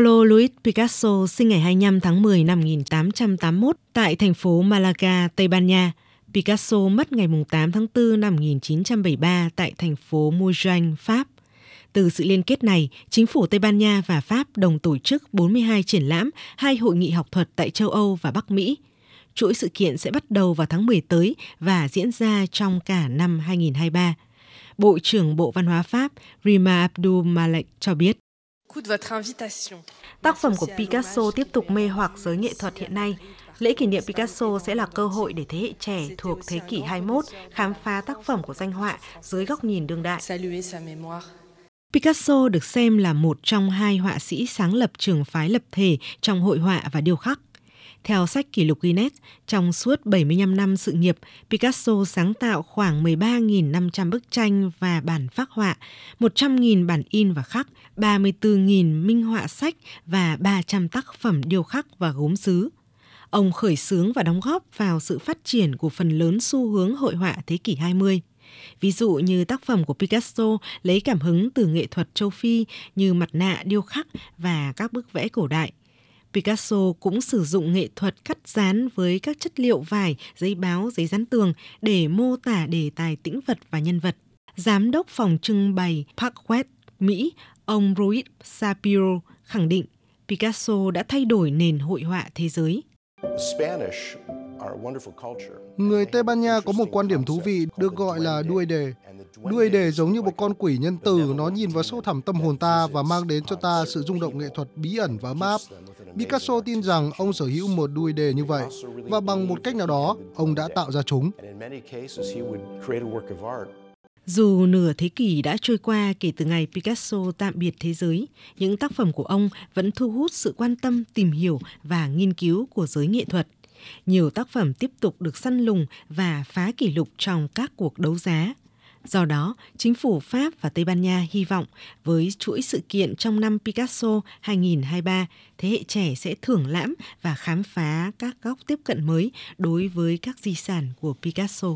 Paulo Luis Picasso sinh ngày 25 tháng 10 năm 1881 tại thành phố Malaga, Tây Ban Nha. Picasso mất ngày 8 tháng 4 năm 1973 tại thành phố Mougins, Pháp. Từ sự liên kết này, chính phủ Tây Ban Nha và Pháp đồng tổ chức 42 triển lãm, hai hội nghị học thuật tại châu Âu và Bắc Mỹ. Chuỗi sự kiện sẽ bắt đầu vào tháng 10 tới và diễn ra trong cả năm 2023. Bộ trưởng Bộ Văn hóa Pháp Rima Abdul Malek cho biết. Tác phẩm của Picasso tiếp tục mê hoặc giới nghệ thuật hiện nay. Lễ kỷ niệm Picasso sẽ là cơ hội để thế hệ trẻ thuộc thế kỷ 21 khám phá tác phẩm của danh họa dưới góc nhìn đương đại. Picasso được xem là một trong hai họa sĩ sáng lập trường phái lập thể trong hội họa và điêu khắc. Theo sách kỷ lục Guinness, trong suốt 75 năm sự nghiệp, Picasso sáng tạo khoảng 13.500 bức tranh và bản phác họa, 100.000 bản in và khắc, 34.000 minh họa sách và 300 tác phẩm điêu khắc và gốm sứ. Ông khởi xướng và đóng góp vào sự phát triển của phần lớn xu hướng hội họa thế kỷ 20. Ví dụ như tác phẩm của Picasso lấy cảm hứng từ nghệ thuật châu Phi như mặt nạ điêu khắc và các bức vẽ cổ đại. Picasso cũng sử dụng nghệ thuật cắt dán với các chất liệu vải, giấy báo, giấy dán tường để mô tả đề tài tĩnh vật và nhân vật. Giám đốc phòng trưng bày Park West, Mỹ, ông Ruiz Sapiro khẳng định Picasso đã thay đổi nền hội họa thế giới. Người Tây Ban Nha có một quan điểm thú vị được gọi là đuôi đề. Đuôi đề giống như một con quỷ nhân từ, nó nhìn vào sâu thẳm tâm hồn ta và mang đến cho ta sự rung động nghệ thuật bí ẩn và ấm áp. Picasso tin rằng ông sở hữu một đuôi đề như vậy và bằng một cách nào đó, ông đã tạo ra chúng. Dù nửa thế kỷ đã trôi qua kể từ ngày Picasso tạm biệt thế giới, những tác phẩm của ông vẫn thu hút sự quan tâm, tìm hiểu và nghiên cứu của giới nghệ thuật. Nhiều tác phẩm tiếp tục được săn lùng và phá kỷ lục trong các cuộc đấu giá. Do đó, chính phủ Pháp và Tây Ban Nha hy vọng với chuỗi sự kiện trong năm Picasso 2023, thế hệ trẻ sẽ thưởng lãm và khám phá các góc tiếp cận mới đối với các di sản của Picasso.